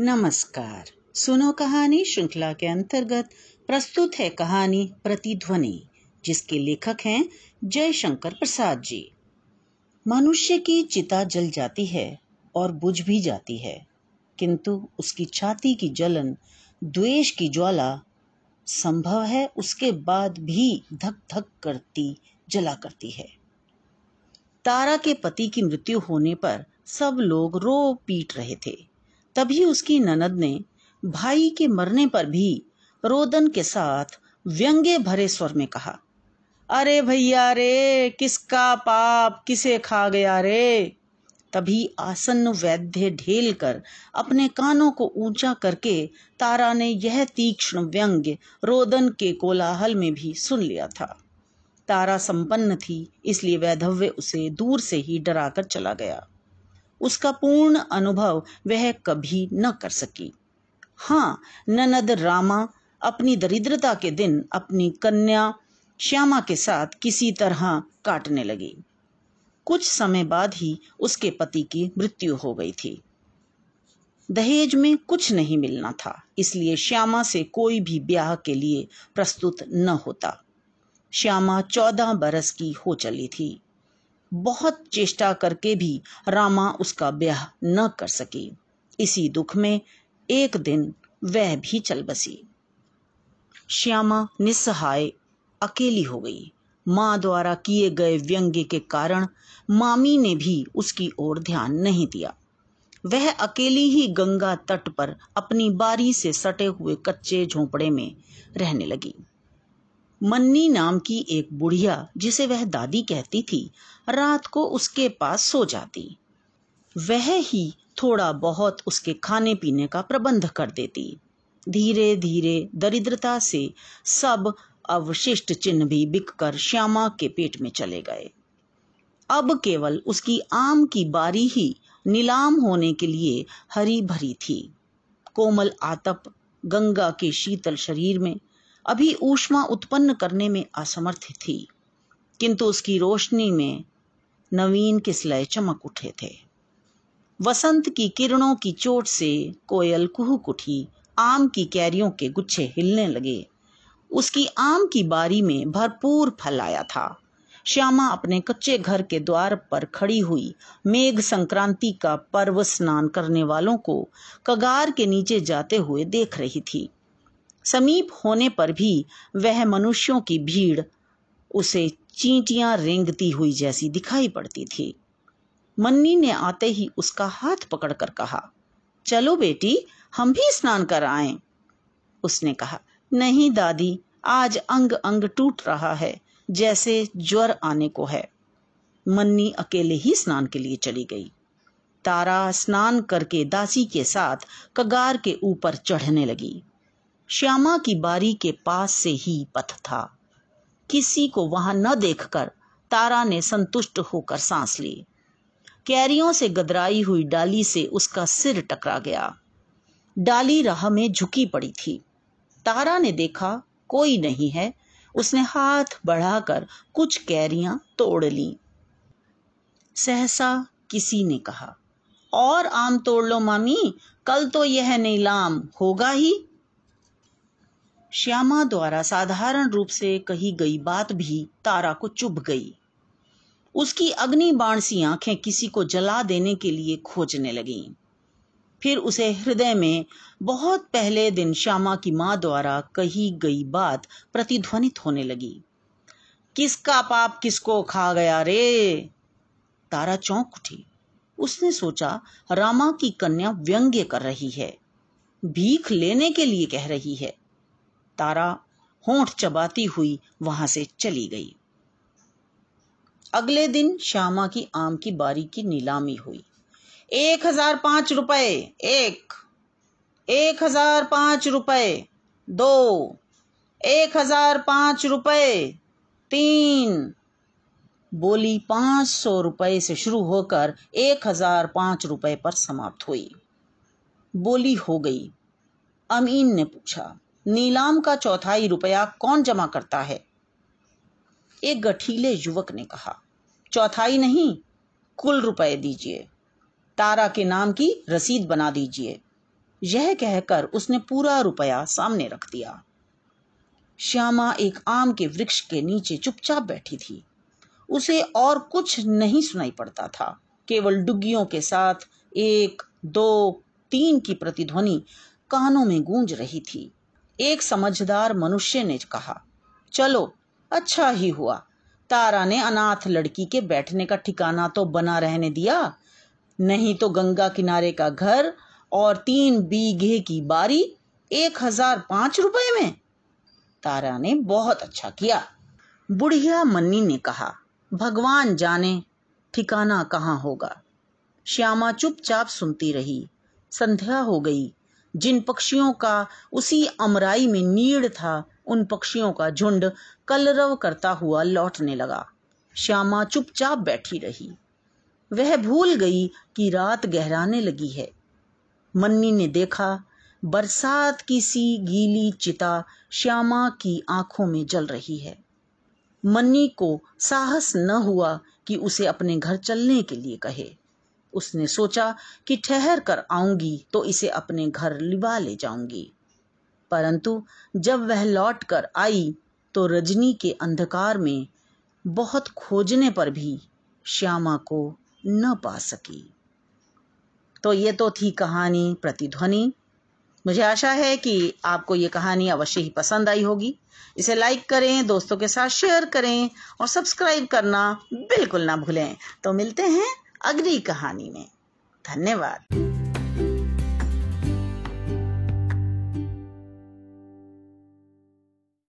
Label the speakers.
Speaker 1: नमस्कार। सुनो कहानी श्रृंखला के अंतर्गत प्रस्तुत है कहानी प्रतिध्वनि, जिसके लेखक हैं जयशंकर प्रसाद जी। मनुष्य की चिता जल जाती है और बुझ भी जाती है, किंतु उसकी छाती की जलन, द्वेष की ज्वाला संभव है उसके बाद भी धक धक करती, जला करती है। तारा के पति की मृत्यु होने पर सब लोग रो पीट रहे थे। तभी उसकी ननद ने भाई के मरने पर भी रोदन के साथ व्यंग्य भरे स्वर में कहा, अरे भैया रे, किसका पाप, किसे खा गया रे? तभी आसन्न वैद्य ढेल कर अपने कानों को ऊँचा करके तारा ने यह तीक्ष्ण व्यंग्य रोदन के कोलाहल में भी सुन लिया था। तारा संपन्न थी, इसलिए वैधव्य उसे दूर से ही डराकर चला गया। उसका पूर्ण अनुभव वह कभी न कर सकी। हाँ ननद रामा अपनी दरिद्रता के दिन अपनी कन्या श्यामा के साथ किसी तरह काटने लगी। कुछ समय बाद ही उसके पति की मृत्यु हो गई थी। दहेज में कुछ नहीं मिलना था, इसलिए श्यामा से कोई भी ब्याह के लिए प्रस्तुत न होता। श्यामा चौदह बरस की हो चली थी। बहुत चेष्टा करके भी रामा उसका ब्याह न कर सकी। इसी दुख में एक दिन वह भी चल बसी। श्यामा निस्सहाय अकेली हो गई। माँ द्वारा किए गए व्यंग्य के कारण मामी ने भी उसकी ओर ध्यान नहीं दिया। वह अकेली ही गंगा तट पर अपनी बारी से सटे हुए कच्चे झोंपड़े में रहने लगी। मन्नी नाम की एक बुढ़िया, जिसे वह दादी कहती थी, रात को उसके पास सो जाती। वह ही थोड़ा बहुत उसके खाने पीने का प्रबंध कर देती। धीरे धीरे दरिद्रता से सब अवशिष्ट चिन्ह भी बिककर श्यामा के पेट में चले गए। अब केवल उसकी आम की बारी ही नीलाम होने के लिए हरी भरी थी। कोमल आतप गंगा के शीतल शरीर में अभी ऊष्मा उत्पन्न करने में असमर्थ थी, किंतु उसकी रोशनी में नवीन किसलय चमक उठे थे। वसंत की किरणों की चोट से कोयल कुहुक उठी, आम की कैरियों के गुच्छे हिलने लगे। उसकी आम की बारी में भरपूर फल आया था। श्यामा अपने कच्चे घर के द्वार पर खड़ी हुई मेघ संक्रांति का पर्व स्नान करने वालों को कगार के नीचे जाते हुए देख रही थी। समीप होने पर भी वह मनुष्यों की भीड़ उसे चींटियाँ रेंगती हुई जैसी दिखाई पड़ती थी। मन्नी ने आते ही उसका हाथ पकड़कर कहा, चलो बेटी, हम भी स्नान कर आए। उसने कहा, नहीं दादी, आज अंग अंग टूट रहा है, जैसे ज्वर आने को है। मन्नी अकेले ही स्नान के लिए चली गई। तारा स्नान करके दासी के साथ कगार के ऊपर चढ़ने लगी। श्यामा की बारी के पास से ही पथ था। किसी को वहाँ न देखकर तारा ने संतुष्ट होकर सांस ली। कैरियों से गदराई हुई डाली से उसका सिर टकरा गया। डाली राह में झुकी पड़ी थी। तारा ने देखा, कोई नहीं है। उसने हाथ बढ़ाकर कुछ कैरियाँ तोड़ ली। सहसा किसी ने कहा, और आम तोड़ लो मामी, कल तो यह नीलाम होगा ही। श्यामा द्वारा साधारण रूप से कही गई बात भी तारा को चुभ गई। उसकी अग्नि बाण सी आँखें किसी को जला देने के लिए खोजने लगी। फिर उसे हृदय में बहुत पहले दिन श्यामा की माँ द्वारा कही गई बात प्रतिध्वनित होने लगी। किसका पाप किसको खा गया रे? तारा चौंक उठी। उसने सोचा, रामा की कन्या व्यंग्य कर रही है। भीख लेने के लिए कह रही है। तारा होंठ चबाती हुई वहाँ से चली गई। अगले दिन श्यामा की आम की बारी की नीलामी हुई। एक हज़ार पाँच रुपए, एक एक हज़ार पाँच रुपए, दो, एक हज़ार पाँच रुपए, तीन। बोली पाँच सौ रुपए से शुरू होकर एक हज़ार पाँच रुपए पर समाप्त हुई। बोली हो गई। अमीन ने पूछा नीलाम का चौथाई रुपया कौन जमा करता है? एक गठीले युवक ने कहा, चौथाई नहीं, कुल रुपए दीजिए। तारा के नाम की रसीद बना दीजिए। यह कहकर उसने पूरा रुपया सामने रख दिया। श्यामा एक आम के वृक्ष के नीचे चुपचाप बैठी थी। उसे और कुछ नहीं सुनाई पड़ता था। केवल डुग्गियों के साथ एक, दो, तीन की प्रतिध्वनि कानों में गूंज रही थी। एक समझदार मनुष्य ने कहा, चलो अच्छा ही हुआ। तारा ने अनाथ लड़की के बैठने का ठिकाना तो बना रहने दिया। नहीं तो गंगा किनारे का घर और तीन बीघे की बारी एक हज़ार पाँच रुपए में। तारा ने बहुत अच्छा किया। बुढ़िया मन्नी ने कहा, भगवान जाने ठिकाना कहाँ होगा? श्यामा चुपचाप सुनती रही। संध्या हो गई। जिन पक्षियों का उसी अमराई में नीड़ था, उन पक्षियों का झुंड कलरव करता हुआ लौटने लगा। श्यामा चुपचाप बैठी रही। वह भूल गई कि रात गहराने लगी है। मन्नी ने देखा, बरसात की सी गीली चिता श्यामा की आँखों में जल रही है। मन्नी को साहस न हुआ कि उसे अपने घर चलने के लिए कहे। उसने सोचा कि ठहर कर आऊँगी तो इसे अपने घर लिवा ले जाऊँगी। परंतु जब वह लौट कर आई तो रजनी के अंधकार में बहुत खोजने पर भी श्यामा को न पा सकी। तो ये तो थी कहानी प्रतिध्वनि। मुझे आशा है कि आपको ये कहानी अवश्य ही पसंद आई होगी। इसे लाइक करें, दोस्तों के साथ शेयर करें और सब्सक्राइब करना बिल्कुल ना भूलें। तो मिलते हैं अगली कहानी में। धन्यवाद।